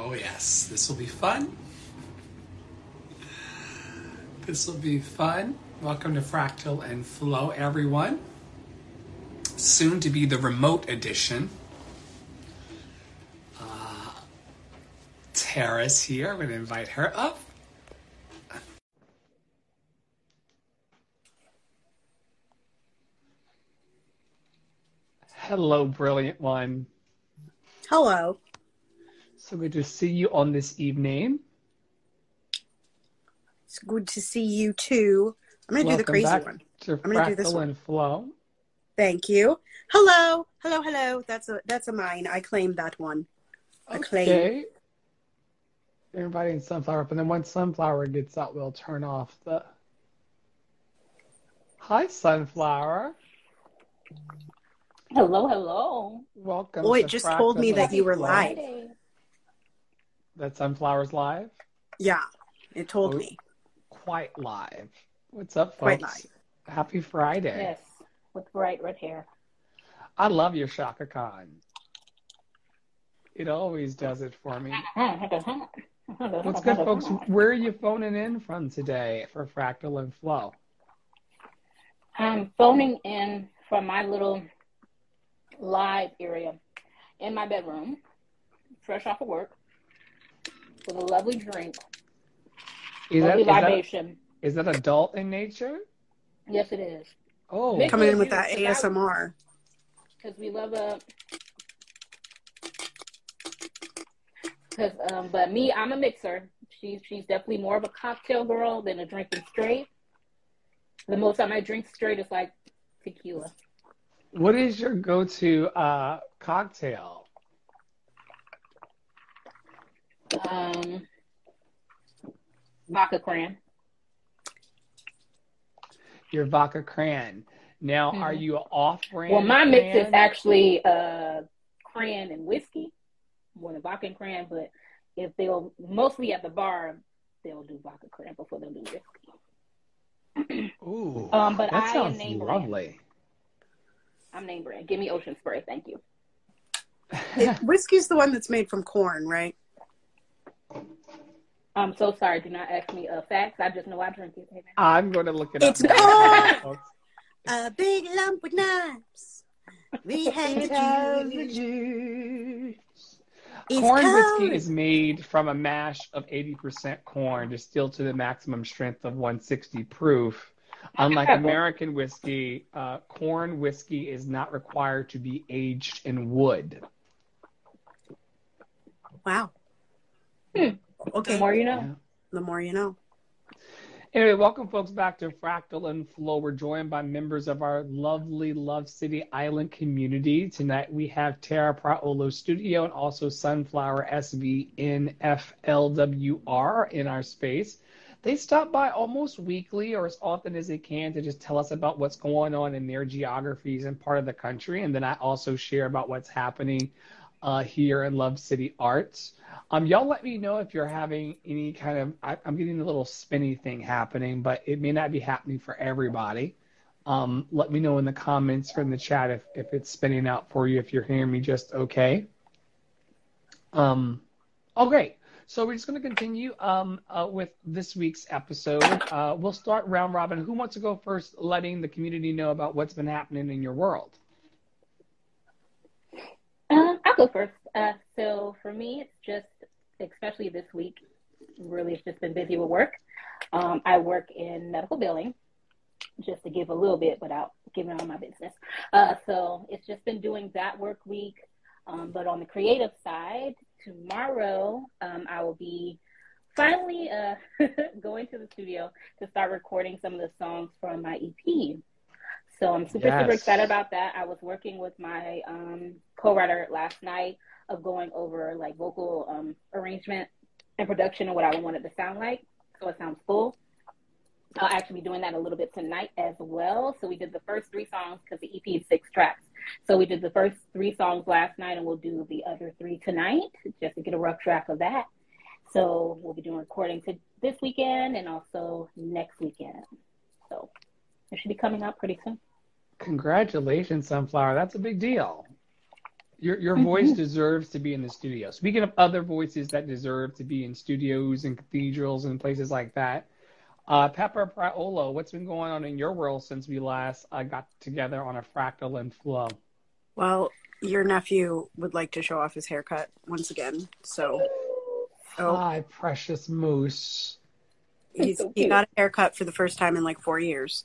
Oh, yes, this will be fun. This will be fun. Welcome to Fractal and Flow, everyone. Soon to be the remote edition. Uh, Tara's here. I'm going to invite her up. Hello, brilliant one. Hello. So good to see you on this evening. It's good to see you too. I'm going to do the crazy back one. To I'm gonna do this Fractal one. Flow. Thank you. Hello. Hello, hello. That's a that's a mine. I claim that one. I claim. Okay. Everybody in Sunflower up, and then once Sunflower gets out, we'll turn off the. Hi, Sunflower. Hello, hello. Welcome. Oh, it to just told me that you were Flow. live. Friday. That Sunflower's live. Yeah. It told Oh. me. Quite live. What's up, folks? Quite live. Happy Friday. Yes, with bright red hair. I love your Chaka Khan. It always does it for me. What's good, folks? Where are you phoning in from today for Fractal and Flow? I'm phoning in from my little live area in my bedroom, fresh off of work, with a lovely drink, Is that, lovely is that, libation. is that adult in nature? Yes, it is. Oh, Nick- Coming in with that ASMR. Because we love a. Cause, um, but me, I'm a mixer. She's she's definitely more of a cocktail girl than a drinking straight. The most time I drink straight is like tequila. what is your go-to uh, cocktail? Um, vodka cran. Your vodka cran. Now, are Mhm. you off-brand? Well, my mix is actually uh cran and whiskey, more than vodka and cran. But if they'll mostly at the bar, they'll do vodka cran before they'll do whiskey. Ooh, Um, but that I am sounds name brand. lovely. I'm name brand. Give me Ocean Spray, thank you. It, whiskey's the one that's made from corn, right? I'm so sorry. Do not ask me uh, facts. I just know I drink it. Hey. I'm going to look it It's up. corn! A big lump with knives. We had It to has choose. juice. It's Corn cold. whiskey is made from a mash of 80% corn distilled to the maximum strength of 160 proof. Unlike American whiskey, uh, corn whiskey is not required to be aged in wood. Wow. Hmm. Okay. The more you know. Yeah. The more you know. Anyway, welcome folks back to Fractal and Flow. We're joined by members of our lovely Love City Island community. Tonight we have Tara Praolo Studio and also Sunflower SVNFLWR in our space. They stop by almost weekly or as often as they can to just tell us about what's going on in their geographies and part of the country. And then I also share about what's happening uh, here in Love City Arts. Um, y'all let me know if you're having any kind of. I, I'm getting a little spinny thing happening, but it may not be happening for everybody. Um, let me know in the comments or in the chat if, if it's spinning out for you, if you're hearing me just okay. Um, oh, great. So we're just going to continue um, uh, with this week's episode. Uh, we'll start round robin. Who wants to go first, letting the community know about what's been happening in your world? Go first. Uh, so for me, it's just, especially this week, really it's just been busy with work. Um, I work in medical billing, just to give a little bit without giving all my business. Uh, so it's just been doing that work week. Um, but on the creative side, tomorrow um, I will be finally uh, going to the studio to start recording some of the songs from my EP. So I'm super, super excited about that. I was working with my um, co-writer last night of going over like vocal um, arrangement and production and what I want it to sound like. So it sounds full. I'll actually be doing that a little bit tonight as well. So we did the first three songs because the EP is six tracks. So we did the first three songs last night and we'll do the other three tonight just to get a rough track of that. So we'll be doing recording to this weekend and also next weekend. So it should be coming out pretty soon. Congratulations, Sunflower. That's a big deal. Your your voice deserves to be in the studio. Speaking of other voices that deserve to be in studios and cathedrals and places like that, uh, Pepper Praolo, what's been going on in your world since we last uh, got together on a fractal and flow? Well, your nephew would like to show off his haircut once again. So, oh, hi, precious moose. He's, so he got a haircut for the first time in like four years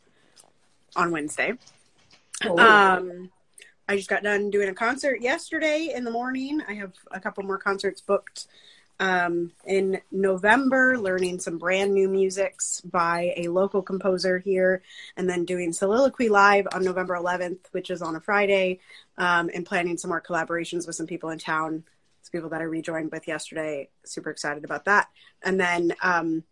on Wednesday. Um, I just got done doing a concert yesterday in the morning. I have a couple more concerts booked um, in November, learning some brand new musics by a local composer here, and then doing Soliloquy Live on November 11th, which is on a Friday, um, and planning some more collaborations with some people in town. Some people that I rejoined with yesterday. Super excited about that. And then, um,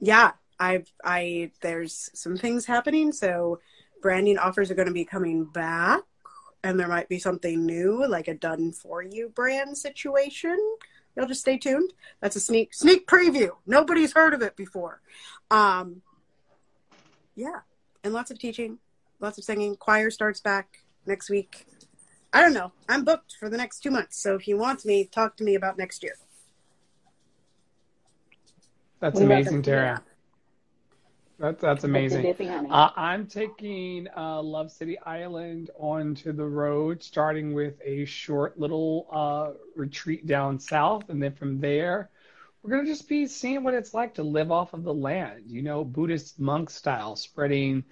yeah, I've I there's some things happening. So branding offers are going to be coming back, and there might be something new, like a done for you brand situation You'll just stay tuned. That's a sneak sneak preview. Nobody's heard of it before. Um, yeah, and lots of teaching, lots of singing. Choir starts back next week. I don't know. I'm booked for the next two months. So if you want me, talk to me about next year. That's amazing, Tara. That's that's amazing. Uh, I'm taking uh, Love City Island onto the road, starting with a short little uh, retreat down south, and then from there, we're gonna just be seeing what it's like to live off of the land. You know, Buddhist monk style, spreading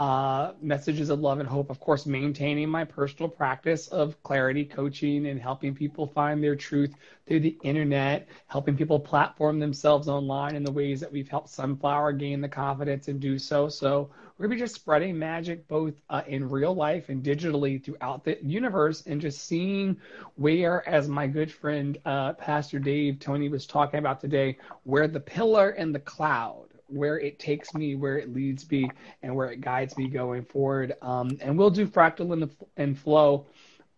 uh, messages of love and hope. Of course, maintaining my personal practice of clarity coaching and helping people find their truth through the internet, helping people platform themselves online in the ways that we've helped Sunflower gain the confidence and do so. So we're gonna be just spreading magic both uh, in real life and digitally throughout the universe, and just seeing where, as my good friend uh, Pastor Dave Tony was talking about today, where the pillar and the cloud where it takes me, where it leads me, and where it guides me going forward. Um, and we'll do fractal and, and flow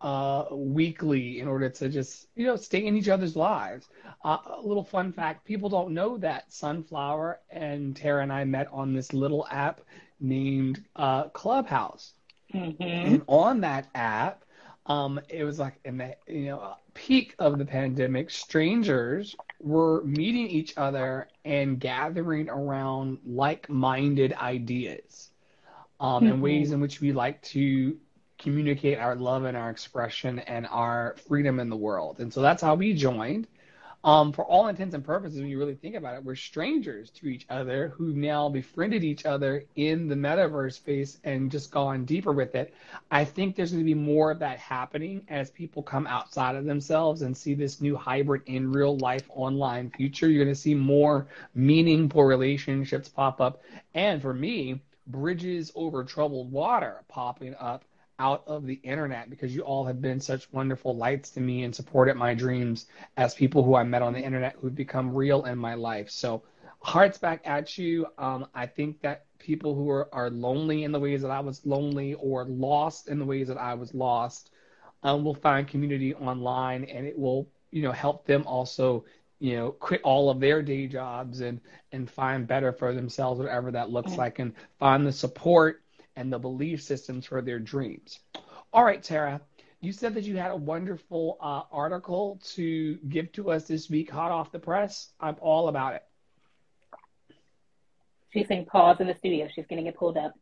uh, weekly in order to just you know stay in each other's lives. Uh, a little fun fact: people don't know that Sunflower and Tara and I met on this little app named uh, Clubhouse, mm-hmm. and on that app. Um, it was like in the you know peak of the pandemic, strangers were meeting each other and gathering around like-minded ideas um, mm-hmm. and ways in which we like to communicate our love and our expression and our freedom in the world. And so that's how we joined um, for all intents and purposes, when you really think about it, we're strangers to each other who've now befriended each other in the metaverse space and just gone deeper with it. I think there's going to be more of that happening as people come outside of themselves and see this new hybrid in real life online future. You're going to see more meaningful relationships pop up. And for me, bridges over troubled water popping up out of the internet because you all have been such wonderful lights to me and supported my dreams as people who I met on the internet who've become real in my life. So, hearts back at you. Um, I think that people who are, are lonely in the ways that I was lonely or lost in the ways that I was lost um, will find community online and it will, you know, help them also you know, quit all of their day jobs and and find better for themselves, whatever that looks like, and find the support and the belief systems for their dreams. All right, Tara, you said that you had a wonderful uh, article to give to us this week, hot off the press. I'm all about it. She's saying pause in the studio. She's getting it pulled up.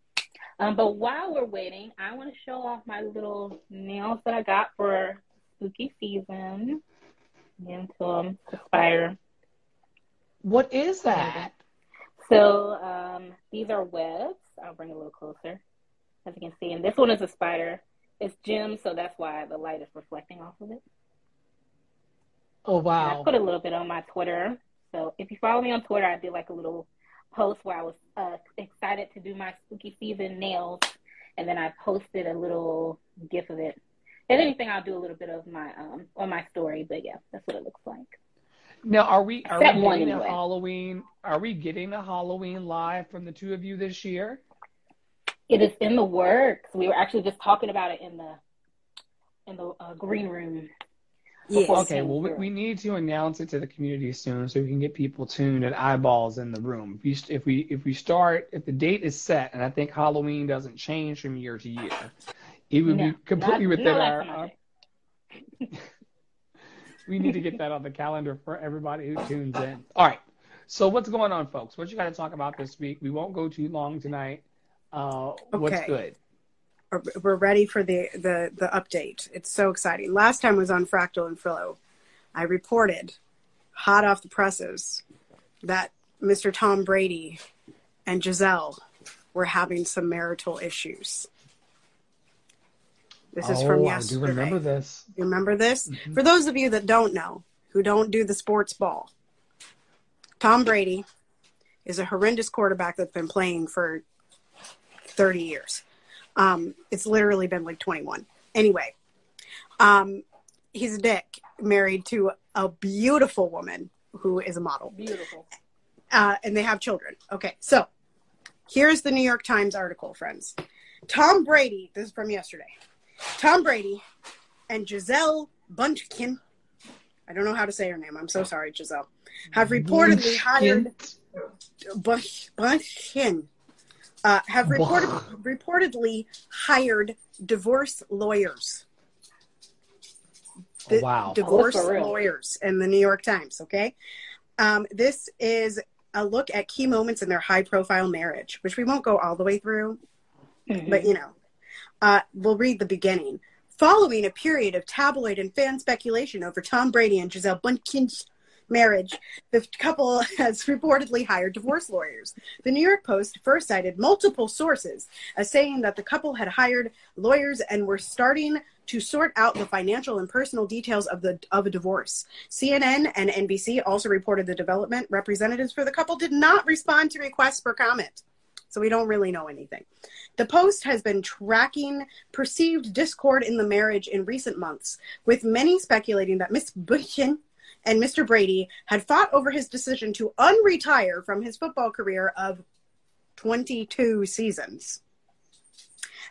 Um, but while we're waiting, I want to show off my little nails that I got for spooky season. Into them, Aspire. What is that? So um, these are webs. I'll bring it a little closer, as you can see. And this one is a spider. It's gems, so that's why the light is reflecting off of it. Oh wow! And I put a little bit on my Twitter. So if you follow me on Twitter, I did like a little post where I was uh, excited to do my spooky season nails, and then I posted a little gif of it. If anything, I'll do a little bit of my um on my story. But yeah, that's what it looks like. Now, are we are we getting anyway. a Halloween? Are we getting a Halloween live from the two of you this year? It is in the works. We were actually just talking about it in the in the uh, green room. Yes. Okay, well, we, we, need to announce it to the community soon so we can get people tuned and eyeballs in the room. If, you, if we if we start, if the date is set, and I think Halloween doesn't change from year to year, it would no, be completely not, within our, our we need to get that on the calendar for everybody who tunes in. All right. So what's going on, folks? What you got to talk about this week? We won't go too long tonight. Uh, okay. What's good? We're ready for the, the the update. It's so exciting. Last time was on Fractal and Frillo. I reported, hot off the presses, that Mr. Tom Brady and Gisele were having some marital issues. This is oh, from yesterday. I do remember this. You remember this? Mm-hmm. For those of you that don't know, who don't do the sports ball, Tom Brady is a horrendous quarterback that's been playing for 30 years. Um, it's literally been like 21. Anyway, um, he's a dick married to a beautiful woman who is a model. Beautiful. Uh, and they have children. Okay, so here's the New York Times article, friends. Tom Brady, this is from yesterday. Tom Brady and Gisele Bunchkin, I don't know how to say her name. I'm so sorry, Gisele, have reportedly hired Bunchkin. Uh, have reported, reportedly hired divorce lawyers. The, wow. Divorce oh, lawyers in the New York Times. Okay. Um, this is a look at key moments in their high profile marriage, which we won't go all the way through, mm-hmm. but you know, uh, we'll read the beginning. Following a period of tabloid and fan speculation over Tom Brady and Gisele Bundchen's marriage, the couple has reportedly hired divorce lawyers. The New York Post first cited multiple sources as saying that the couple had hired lawyers and were starting to sort out the financial and personal details of the of a divorce. CNN and NBC also reported the development. Representatives for the couple did not respond to requests for comment. So we don't really know anything. The Post has been tracking perceived discord in the marriage in recent months, with many speculating that Miss Buchan and Mr. Brady had fought over his decision to unretire from his football career of 22 seasons.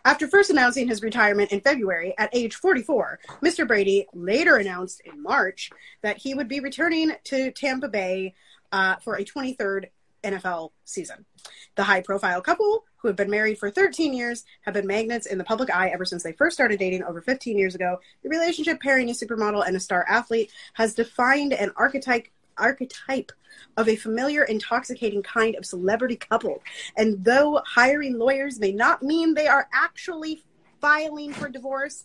After first announcing his retirement in February at age 44, Mr. Brady later announced in March that he would be returning to Tampa Bay uh, for a 23rd NFL season. The high profile couple, who have been married for 13 years, have been magnets in the public eye ever since they first started dating over 15 years ago. The relationship pairing a supermodel and a star athlete has defined an archetype archetype of a familiar, intoxicating kind of celebrity couple. And though hiring lawyers may not mean they are actually filing for divorce,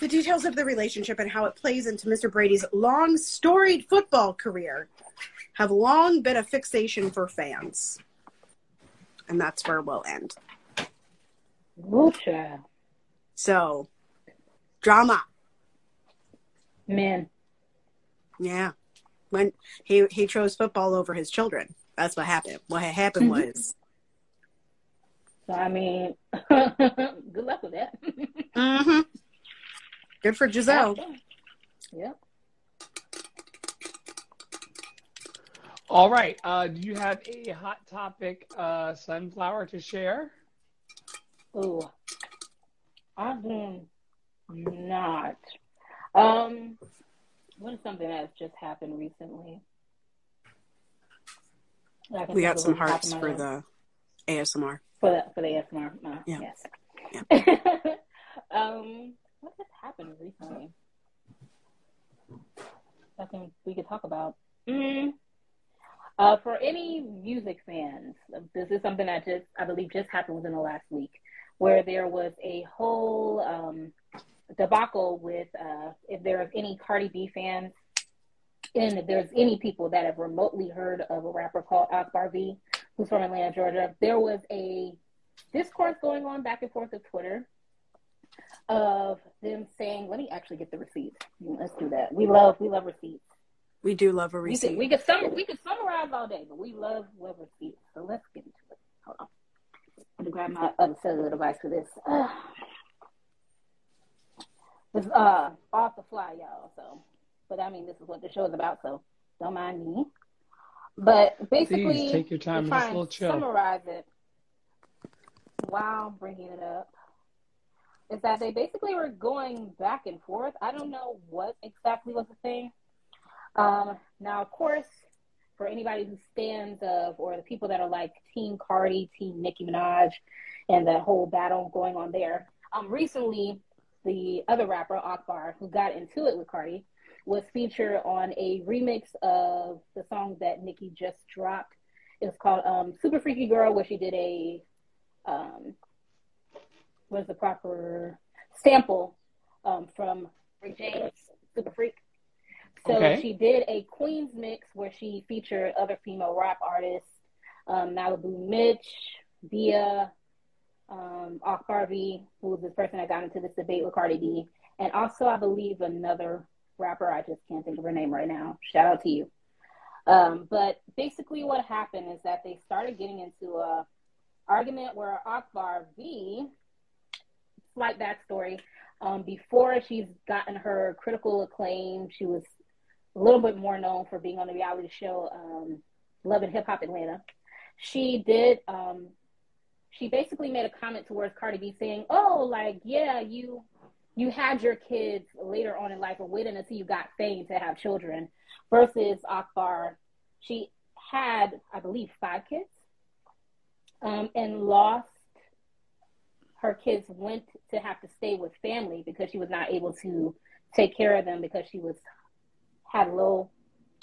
the details of the relationship and how it plays into Mr. Brady's long, storied football career have long been a fixation for fans. And that's where we'll end. So, drama. Man. Yeah. When he he chose football over his children. That's what happened. What had happened mm-hmm. was. So I mean, good luck with that. mm-hmm. Good for Gisele. Yep. All right. Uh, do you have a hot topic uh, sunflower to share? Oh, I do not. Um, what is something that's just happened recently? We got some hearts for the ASMR. For the for the ASMR, uh, yeah. yes. Yeah. um, what has happened recently? Something we could talk about. Mm. Uh, for any music fans, this is something that just I believe just happened within the last week, where there was a whole um, debacle with uh, if there are any Cardi B fans, and if there's any people that have remotely heard of a rapper called Akbar V, who's from Atlanta, Georgia. There was a discourse going on back and forth of Twitter of them saying, "Let me actually get the receipts. Let's do that. We love we love receipts. We do love a receipt. We could, we could, sum, we could summarize all day, but we love love receipts. So let's get into it. Hold on. I'm gonna grab my other cellular device for this. Uh, it's uh off the fly, y'all. So, but I mean, this is what the show is about, so don't mind me. But basically, Please take your time. Just a little chill. Summarize it while bringing it up. Is that they basically were going back and forth. I don't know what exactly was the thing. Um, now, of course, for anybody who stands of, or the people that are like Team Cardi, Team Nicki Minaj, and the whole battle going on there, um, recently the other rapper Akbar, who got into it with Cardi, was featured on a remix of the song that Nicki just dropped. It was called um, "Super Freaky Girl," where she did a um, was the proper sample um, from Rick James, Super Freak. So okay. she did a Queens mix where she featured other female rap artists, um, Malibu Mitch, Bia, um, Akbar V, who was the person that got into this debate with Cardi B, and also I believe another rapper. I just can't think of her name right now. Shout out to you. Um, but basically, what happened is that they started getting into a argument where Akbar V, slight backstory, um, before she's gotten her critical acclaim, she was a little bit more known for being on the reality show um, Love and Hip Hop Atlanta. She did. Um, she basically made a comment towards Cardi B saying, "Oh, like yeah, you you had your kids later on in life, or waiting until you got fame to have children." Versus Akbar, she had, I believe, five kids, um, and lost her kids went to have to stay with family because she was not able to take care of them because she was had low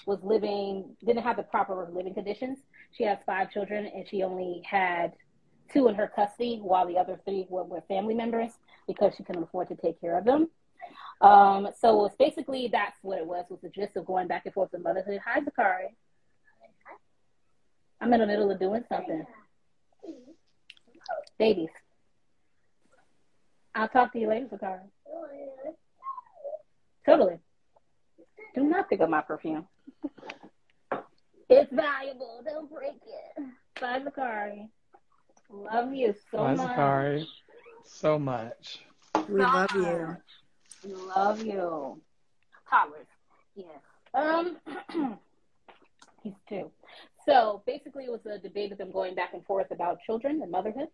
was living didn't have the proper living conditions. She has five children and she only had two in her custody while the other three were, were family members because she couldn't afford to take care of them. Um, so it's basically that's what it was was the gist of going back and forth with motherhood. Hi Zakari. I'm in the middle of doing something. Babies. I'll talk to you later, Zakari. Totally. Do not pick up my perfume. It's valuable. Don't break it. Bye, Zakari. Love you so Bye, much. Zakari. So much. We so love you. We love you. Howard. Yes. Um, he's two. So basically, it was a debate of them going back and forth about children and motherhood,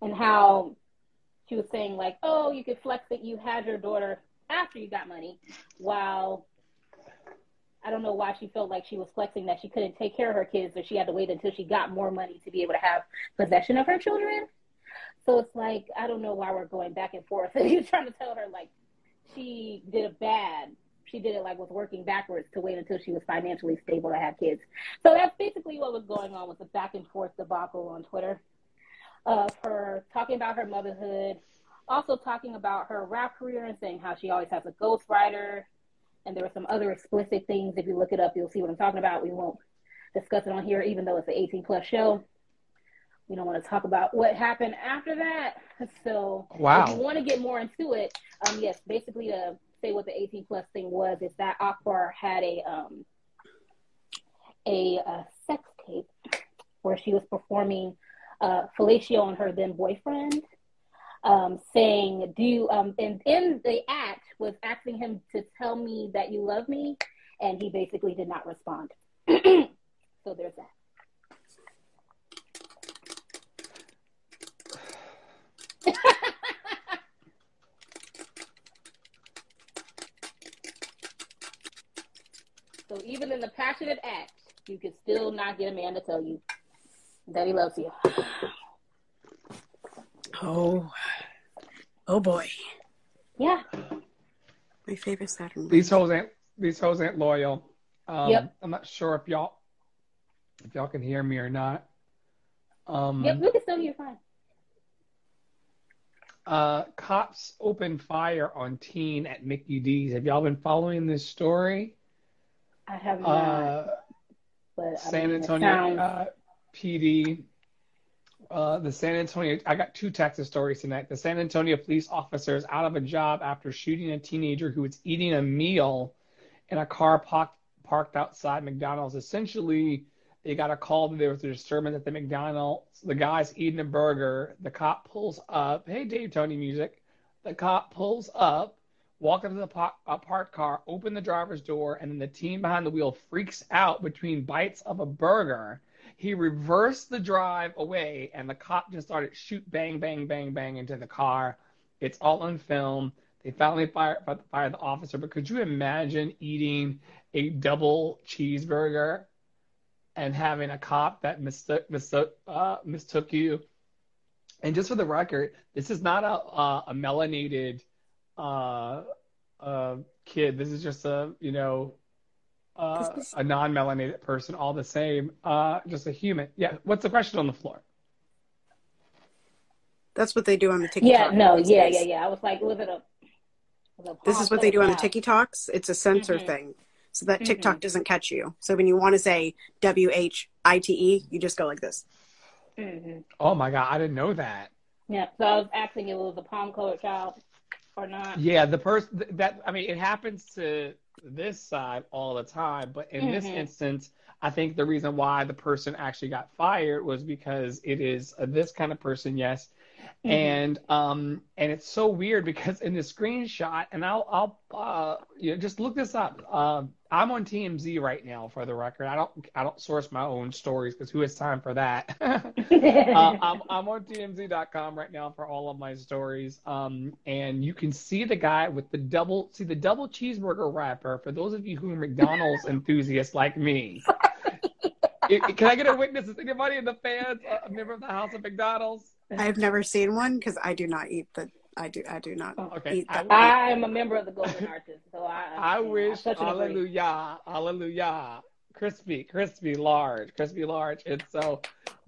and how she was saying like, "Oh, you could flex that you had your daughter after you got money, while I don't know why she felt like she was flexing that she couldn't take care of her kids or she had to wait until she got more money to be able to have possession of her children. So it's like I don't know why we're going back and forth. And you're trying to tell her like she did a bad. She did it like was working backwards to wait until she was financially stable to have kids. So that's basically what was going on with the back and forth debacle on Twitter of her talking about her motherhood, also talking about her rap career and saying how she always has a ghostwriter and there were some other explicit things. If you look it up, you'll see what I'm talking about. We won't discuss it on here, even though it's an 18 plus show. We don't want to talk about what happened after that. So, wow. if you want to get more into it, um, yes, basically to say what the 18 plus thing was is that Akbar had a um a, a sex tape where she was performing uh, fellatio on her then boyfriend um, saying, "Do you?" Um, and in the act was asking him to tell me that you love me, and he basically did not respond. so there's that. so even in the passionate act, you can still not get a man to tell you that he loves you. Oh, oh boy. Yeah. My favorite Saturn. These hoes ain't these hoes ain't loyal. Um, yep. I'm not sure if y'all if y'all can hear me or not. Um, yep, we can still hear fine. Uh, cops open fire on teen at Mickey D's. Have y'all been following this story? I have not. Uh, but, San I mean, Antonio sounds... uh, PD uh, the San Antonio, I got two Texas stories tonight. The San Antonio police officer is out of a job after shooting a teenager who was eating a meal in a car parked, parked outside McDonald's. Essentially, they got a call that there was a disturbance at the McDonald's. The guy's eating a burger. The cop pulls up. Hey, Dave Tony music. The cop pulls up, walk into the parked car, open the driver's door, and then the teen behind the wheel freaks out between bites of a burger he reversed the drive away, and the cop just started shoot bang, bang, bang, bang into the car. It's all on film. They finally fired, fired the officer. But could you imagine eating a double cheeseburger and having a cop that mistook mistook uh, mistook you And just for the record, this is not a uh, a melanated uh, uh, kid. This is just a you know uh, is- a non-melanated person, all the same, uh, just a human. Yeah. What's the question on the floor? That's what they do on the TikTok. Yeah, no, yeah, days. yeah, yeah. I was like, was it a? was it a This is what they do on the colored Tiki Talks. It's a censor Mhm. thing, so that Mhm. TikTok doesn't catch you. So when you want to say W H I T E, you just go like this. child? Mhm. Oh my God, I didn't know that. Yeah. So I was asking if it was a palm colored child or not. Yeah, the person that I mean, it happens to this side all the time, but in this Mhm. instance, I think the reason why the person actually got fired was because it is this kind of person, yes, Mhm. and um, and it's so weird because in the screenshot, and I'll I'll uh, you know just look this up. Um, I'm on TMZ right now for the record. I don't I don't source my own stories because who has time for that? uh, I'm, I'm on TMZ.com right now for all of my stories. Um, and you can see the guy with the double, see the double cheeseburger wrapper. For those of you who are McDonald's enthusiasts like me, can I get a witness? Is anybody in the fans a member of the House of McDonald's? I've never seen one because I do not eat the. I do. I do not Okay, eat I- that. I'm a member of the Golden Arches, so I. I I wish, touch and agree. hallelujah, hallelujah, crispy, crispy, large, crispy, large. And so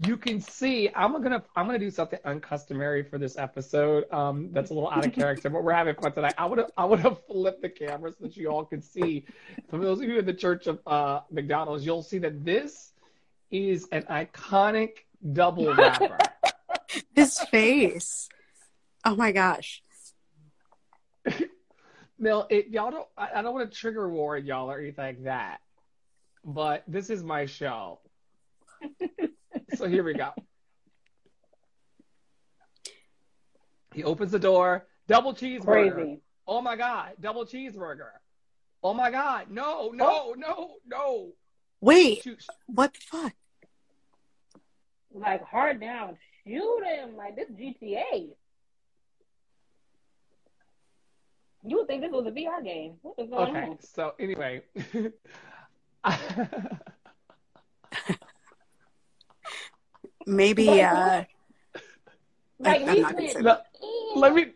you can see, I'm gonna, I'm gonna do something uncustomary for this episode. Um, that's a little out of character, but we're having fun tonight. I would have, I would have flipped the camera so that you all could see. For those of you in the Church of uh, McDonald's, you'll see that this is an iconic double wrapper. His face. Oh my gosh. Now, it, y'all don't. I, I don't want to trigger warn y'all or anything like that, but this is my show. so here we go. He opens the door. Double cheeseburger. Crazy. Oh my god, double cheeseburger. Oh my god, no, no, oh. no, no. Wait, Shoot. what the fuck? Like hard down, shoot him like this GTA. You would think this was a VR game. What is going Okay, on? so anyway. Maybe. uh Like I'm he not gonna say that. let me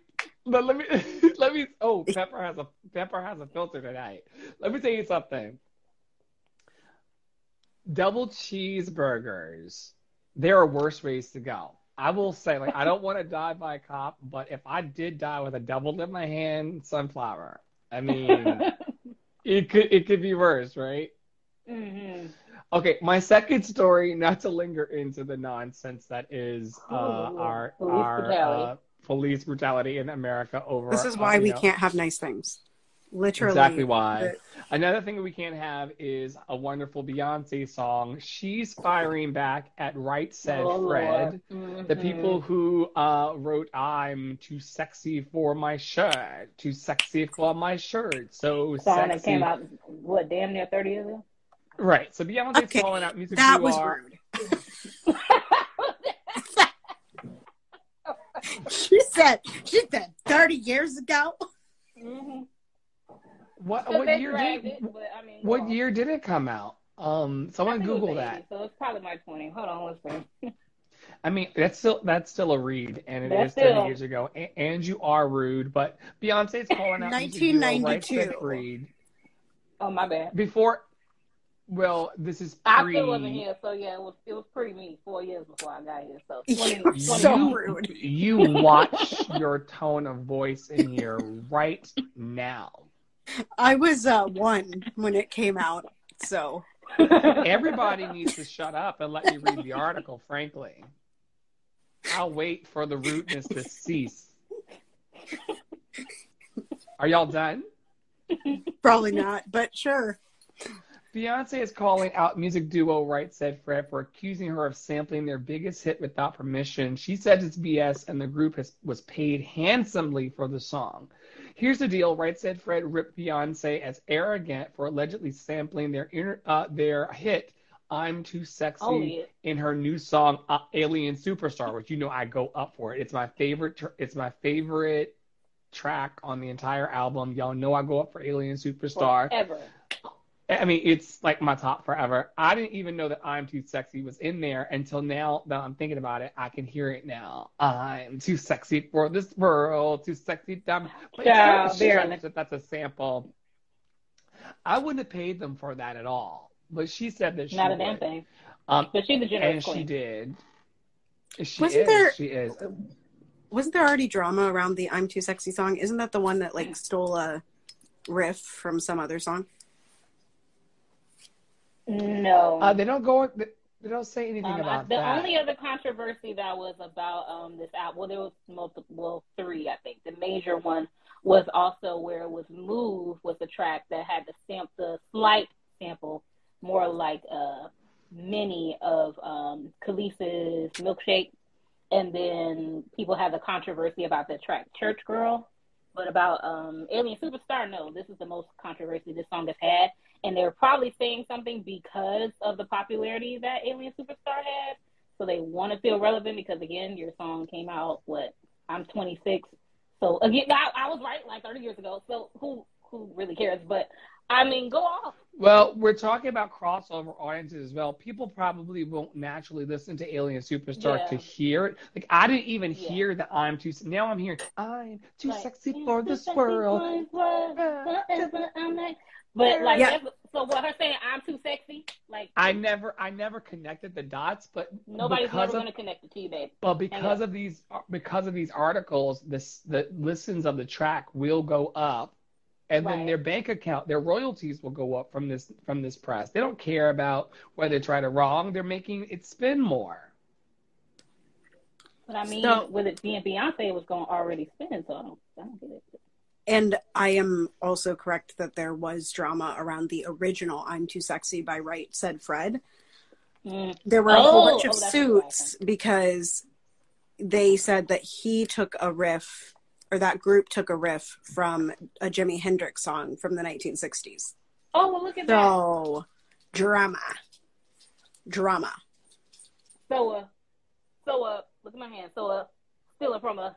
but let me let me oh pepper has a pepper has a filter tonight let me tell you something double cheeseburgers there are worse ways to go i will say like i don't want to die by a cop but if i did die with a double in my hand sunflower i mean it could it could be worse right hmm Okay, my second story, not to linger into the nonsense that is uh, Ooh, our police our brutality. uh, police brutality in America over. This is uh, why you we know, can't have nice things. Literally. Exactly why. the- Another thing that we can't have is a wonderful Beyonce song. She's firing back at Right Said Oh, Fred. Lord. The people who uh, wrote "I'm too sexy for my shirt, too sexy for my shirt, so song that came out what damn near thirty years ago. Right. So Beyonce's Okay, calling out music. That you was are- rude. She said. She said thirty years ago. Mhm. What So what year did it, but, I mean, what go year did it come out? Um, I someone think it Google that. 80s, so it's probably my twenty. Hold on, let's see. I mean, that's still that's still a read, and it That's is thirty still- years ago. A- And you are rude, but Beyonce's calling out music duo Right 1992. Said Fred Oh my bad. before. Well, this is I pre. still wasn't here, so yeah, it was it was pretty me four years before I got here. So You 20, 20 so You- rude. You watch your tone of voice in here right now. I was uh, one when it came out, so Everybody needs to shut up and let me read the article. Frankly, I'll wait for the rudeness to cease. Are y'all done? probably not. But sure. Beyonce is calling out music duo Right Said Fred for accusing her of sampling their biggest hit without permission. She said it's BS and the group has, was paid handsomely for the song. Here's the deal. Right Said Fred ripped Beyonce as arrogant for allegedly sampling their inter, uh, their hit I'm Too Sexy Oh, yeah. in her new song uh, Alien Superstar, which you know I go up for it. It's my favorite tr- it's my favorite track on the entire album. Y'all know I go up for Alien Superstar Ever. I mean, it's like my top forever. I didn't even know that I'm Too Sexy was in there until now that I'm thinking about it. I can hear it now. I'm too sexy for this world, too sexy. Dumb. But Yeah, she barely. that that's a sample. I wouldn't have paid them for that at all. But she said that she Not a would. damn thing. Um, But she's a generous and she did. She Wasn't is. there- She is. Wasn't there already drama around the "I'm Too Sexy" song? Isn't that the one that like stole a riff from some other song? No. Uh, they don't go. They don't say anything Um, I- the that. only other controversy that was about um, this album, well, there was multiple, well, three, I think. The major one was also where it was "Move" was the track that had the stamp, the slight sample, more like a mini of um, Kelis's "Milkshake," and then people had the controversy about the track "Church Girl." But about um, Alien Superstar, no, this is the most controversy this song has had and they're probably saying something because of the popularity that Alien Superstar had. So they want to feel relevant because again, your song came out what I'm 26. So again, I, I was right like 30 years ago. So who who really cares? But I mean, go off. Well, we're talking about crossover audiences as well. People probably won't naturally listen to Alien Superstar Yeah. to hear it. Like I didn't even Yeah. hear that I'm too. Now I'm hearing I'm too Like, sexy "Mm, for too this sexy world. world, like-" But like, Yeah. that's- so what her saying, I'm too sexy. Like I never, I never connected the dots, but nobody's because never of, going to connect it to you, babe. but because up. of these, because of these articles, this the listens of the track will go up, and then their bank account, their royalties will go up from this from this press. They don't care about whether it's right or wrong. They're making it spin more. But I mean, So- with it being Beyonce, it was going to already spin. So I don't, I don't get it. And I am also correct that there was drama around the original "I'm Too Sexy" by Right Said Fred. Mm. There were a whole Oh, bunch of oh, suits because they said that he took a riff, or that group took a riff from a Jimi Hendrix song from the 1960s. Oh, well, look at that. So, drama. Drama. So, uh, so, uh, look at my hand. So, uh, stealing from a,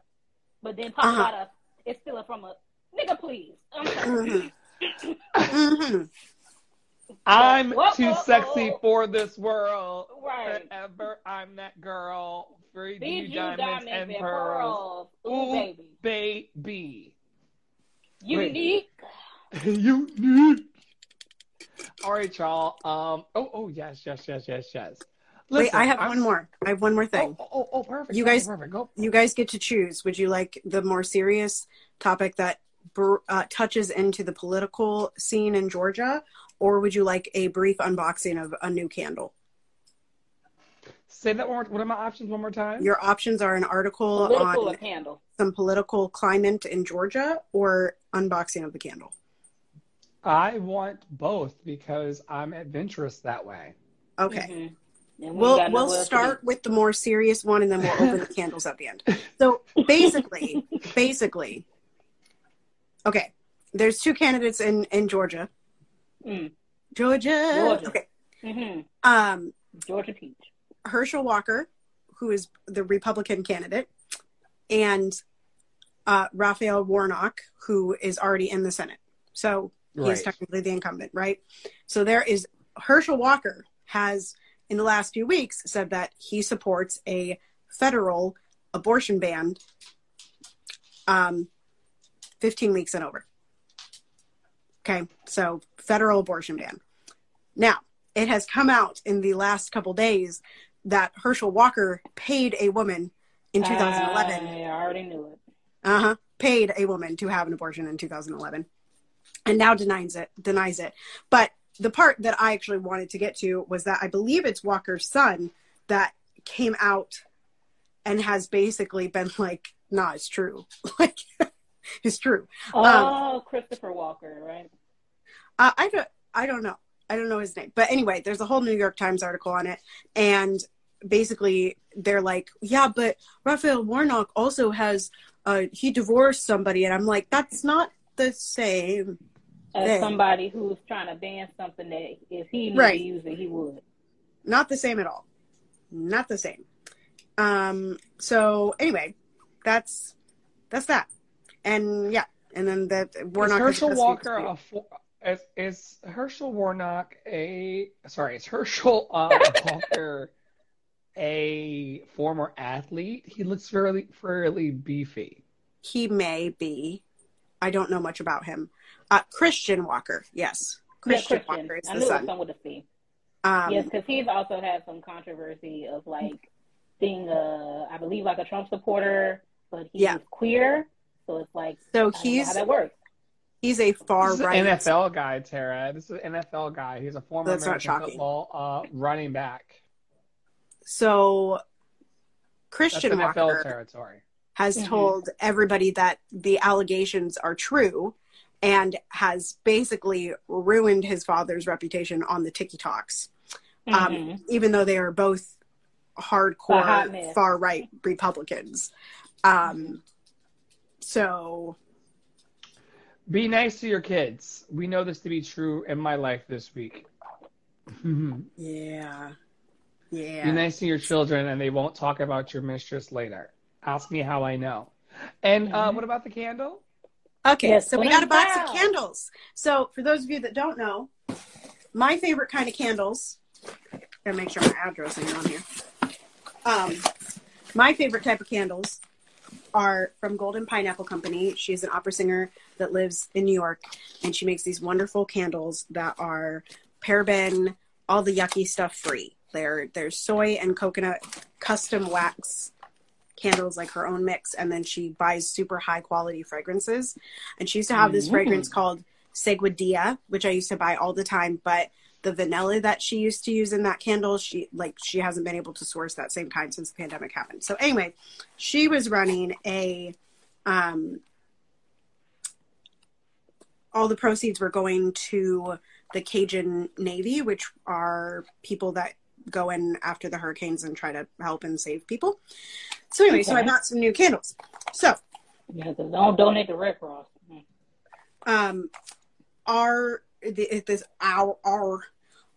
but then talk Uh-huh. about us. It's stealing from a nigga, please. I'm sorry. hmm hmm I'm Whoa, too whoa, sexy whoa. for this world. Right. Forever, I'm that girl. For you, you diamonds, diamonds and and pearls. pearls. Ooh, Ooh. baby. Baby. Unique. Unique. All right, y'all. Um. Oh, oh, yes, yes, yes, yes, yes. Wait, I have I'm- one more. I have one more thing. Oh, oh, oh, perfect. You guys- perfect. Go. You guys get to choose. Would you like the more serious topic that br- uh, touches into the political scene in Georgia, or would you like a brief unboxing of a new candle? Say that one. more- What are my options one more time? Your options are an article Political on of handle. some political climate in Georgia or unboxing of the candle. I want both because I'm adventurous that way. Okay. Mhm. We We'll we'll nowhere else to start with the more serious one and then we'll open the candles at the end. So basically, basically, okay. There's two candidates in in Georgia. Mm. Georgia. Georgia. Okay. hmm Um, Georgia Peach. Herschel Walker, who is the Republican candidate, and uh, Raphael Warnock, who is already in the Senate. So he is Right. technically the incumbent, right? So there is Herschel Walker has in the last few weeks said that he supports a federal abortion ban um 15 weeks and over. Okay, so federal abortion ban. Now, it has come out in the last couple days that Herschel Walker paid a woman in 2011 I already knew it. uh-huh. Paid a woman to have an abortion in 2011 and now denies it denies it. But the part that i actually wanted to get to was that i believe it's walker's son that came out and has basically been like nah it's true. Like it's true. Oh, Christopher Walker, right? uh, i don't i don't know. I don't know his name. But anyway there's a whole new york times article on it. And basically they're like yeah but raphael warnock also has uh he divorced somebody and i'm like that's not the same As Dang. somebody who's trying to ban something that if he needed Right. to use it, he would. not the same at all not the same um so anyway that's that's that and yeah and then that Is warnock has Herschel just- Walker a for, is, is Herschel Warnock a sorry? Is Herschel uh, Walker a former athlete? He looks fairly fairly beefy. He may be. I don't know much about him. Uh, Christian Walker, yes. Christian, yeah, Christian. Walker is I the knew it was son. someone with a C. Um, yes, because he's also had some controversy of like being a, I believe, like a Trump supporter, but he's Yeah. queer. So it's like, So I don't know he's how that works. he's a far This is right. an NFL guy, Tara. This is an NFL guy. He's a former That's American football uh, running back. So That's Christian NFL Walker territory. has Mhm. told everybody that the allegations are true and has basically ruined his father's reputation on the TikToks, um, Mhm. even though they are both hardcore far right Republicans. Um, so Be nice to your kids. We know this to be true in my life this week. Be yeah, yeah. nice to your children, and they won't talk about your mistress later. Ask me how I know. And uh, Mhm. what about the candle? Okay, Yes, so we put got a them box of candles. So for those of you that don't know, my favorite kind of candles. Gotta make sure my address ain't on here. Um, my favorite type of candles are from Golden Pineapple Company. She's an opera singer that lives in New York, and she makes these wonderful candles that are paraben, all the yucky stuff free. They're they're soy and coconut custom wax candles like her own mix and then she buys super high quality fragrances and she used to have this Mm. fragrance called seguidilla which i used to buy all the time but the vanilla that she used to use in that candle she like she hasn't been able to source that same kind since the pandemic happened so anyway she was running a um all the proceeds were going to the cajun navy which are people that go in after the hurricanes and try to help and save people so anyway so i bought some new candles so Yeah, don't donate to Red Cross. Um our this our our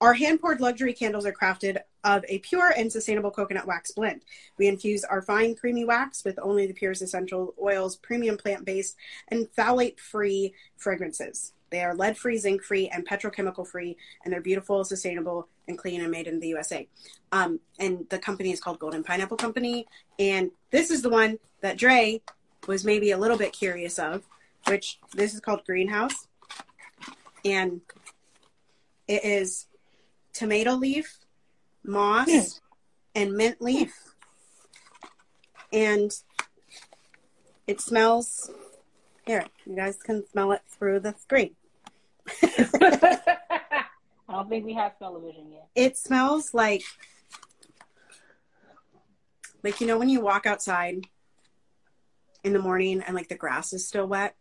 our hand poured luxury candles are crafted of a pure and sustainable coconut wax blend. We infuse our fine creamy wax with only the purest essential oils, premium plant based, and phthalate free fragrances. They are lead free, zinc free, and petrochemical free, and they're beautiful, sustainable, and clean and made in the USA. Um, and the company is called Golden Pineapple Company. And this is the one that Dre was maybe a little bit curious of, which this is called Greenhouse. And it is tomato leaf, moss, Hmm. and mint leaf. And it smells here, you guys can smell it through the screen. I don't think we have smell-o-vision yet. It smells like like you know when you walk outside in the morning and like the grass is still wet,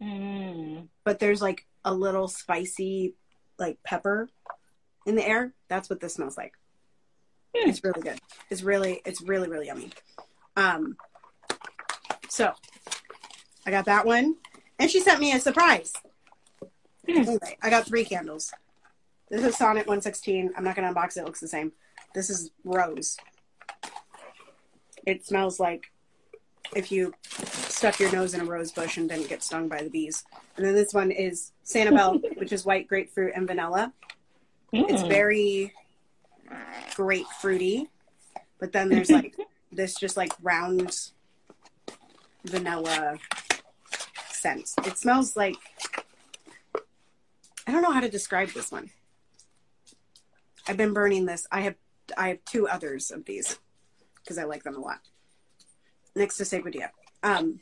Mm. but there's like a little spicy like pepper in the air. That's what this smells like. Hmm. It's really good. It's really it's really really yummy. Um so I got that one and she sent me a surprise. Hmm. Anyway, I got three candles. This is Sonnet 116. I'm not going to unbox it. It looks the same. This is rose. It smells like if you stuck your nose in a rose bush and didn't get stung by the bees. And then this one is Sanibel, which is white grapefruit and vanilla. It's Mm. very grapefruity, but then there's like this just like round vanilla scent. It smells like I don't know how to describe this one. I've been burning this. I have I have two others of these because I like them a lot. Next to Seguidilla. Um,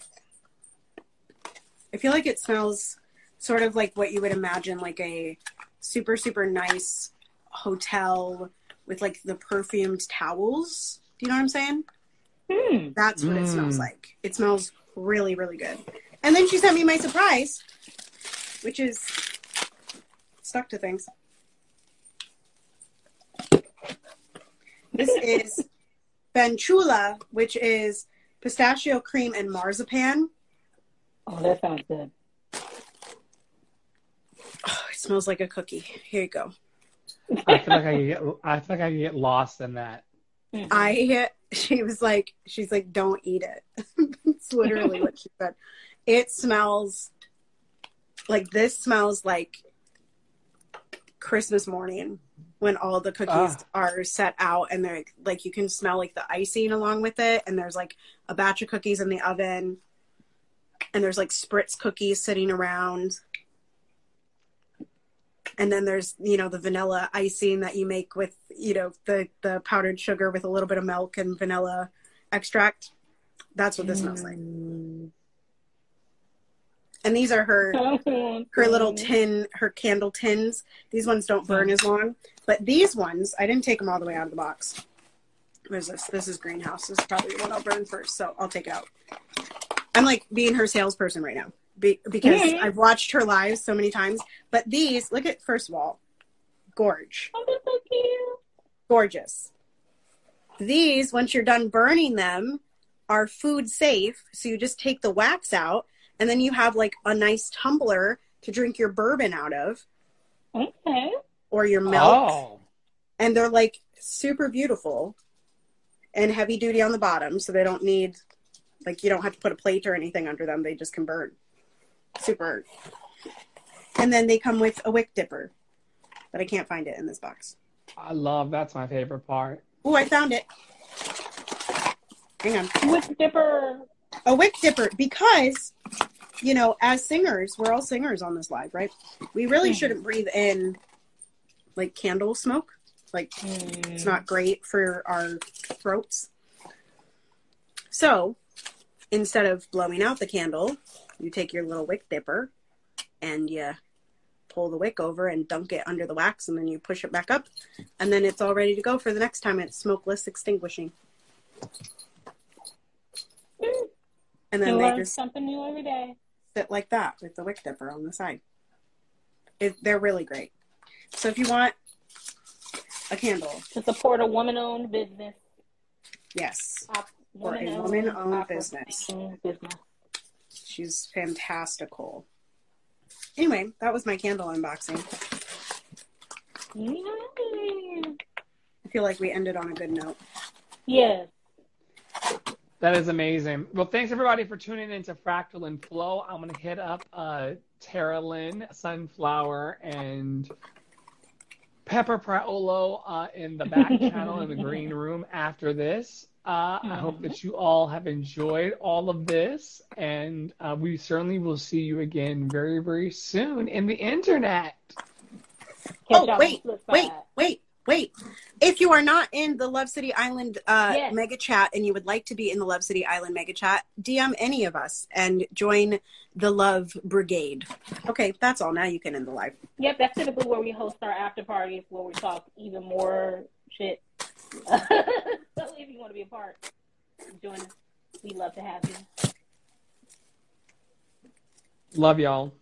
I feel like it smells sort of like what you would imagine like a super super nice hotel with like the perfumed towels. Do you know what I'm saying? Mm. That's what it smells Mm. like. It smells really, really good. And then she sent me my surprise, which is stuck to things. This is Benchula, which is pistachio cream and marzipan. Oh, that sounds good. Oh, it smells like a cookie. Here you go. I feel like I get, I feel like I get lost in that. Mhm. I she was like she's like don't eat it. it's literally what she said. It smells like this smells like Christmas morning when all the cookies Ah. are set out and they're like you can smell like the icing along with it and there's like a batch of cookies in the oven and there's like spritz cookies sitting around and then there's you know the vanilla icing that you make with you know the the powdered sugar with a little bit of milk and vanilla extract that's what this smells like Mm. And these are her her little tin, her candle tins. These ones don't burn as long, but these ones, I didn't take them all the way out of the box. What is this? This is greenhouse. This is probably the one I'll burn first, so I'll take it out. I'm like being her salesperson right now be, because Mhm. I've watched her lives so many times. But these, look at first of all, gorge, Oh, that's so cute. gorgeous. These, once you're done burning them, are food safe. So you just take the wax out, and then you have like a nice tumbler to drink your bourbon out of. Okay. or your milk Oh. and they're like super beautiful and heavy duty on the bottom so they don't need like you don't have to put a plate or anything under them they just can burn super and then they come with a wick dipper but i can't find it in this box I love that's my favorite part. oh i found it hang on With dipper. A wick dipper because you know as singers we're all singers on this live right we really Mhm. shouldn't breathe in like candle smoke like It's not great for our throats. So instead of blowing out the candle, you take your little wick dipper and you pull the wick over and dunk it under the wax and then you push it back up and then it's all ready to go for the next time it's smokeless extinguishing. And then they just something new every day. sit like that with the wick dipper on the side. It, they're really great. So if you want a candle, To support a woman-owned business. yes, Op- For a woman-owned woman-owned business. business. She's fantastical. Anyway, that was my candle unboxing. Yay. I feel like we ended on a good note. Yes. That is amazing. Well, thanks everybody for tuning in to Fractal and Flow. I'm gonna hit up uh, Tara Lynn, Sunflower, and Pepper Praolo uh, in the back channel in the green room after this. Uh, I hope that you all have enjoyed all of this, and uh, we certainly will see you again very, very soon in the internet. Catch oh, y'all wait, wait, wait, wait. If you are not in the Love City Island uh, Yes. mega chat and you would like to be in the Love City Island mega chat, DM any of us and join the Love Brigade. Okay, that's all. Now you can end the live. Yep, that's typically where we host our after parties where we talk even more shit. so if you want to be a part, join us. We'd love to have you. Love y'all.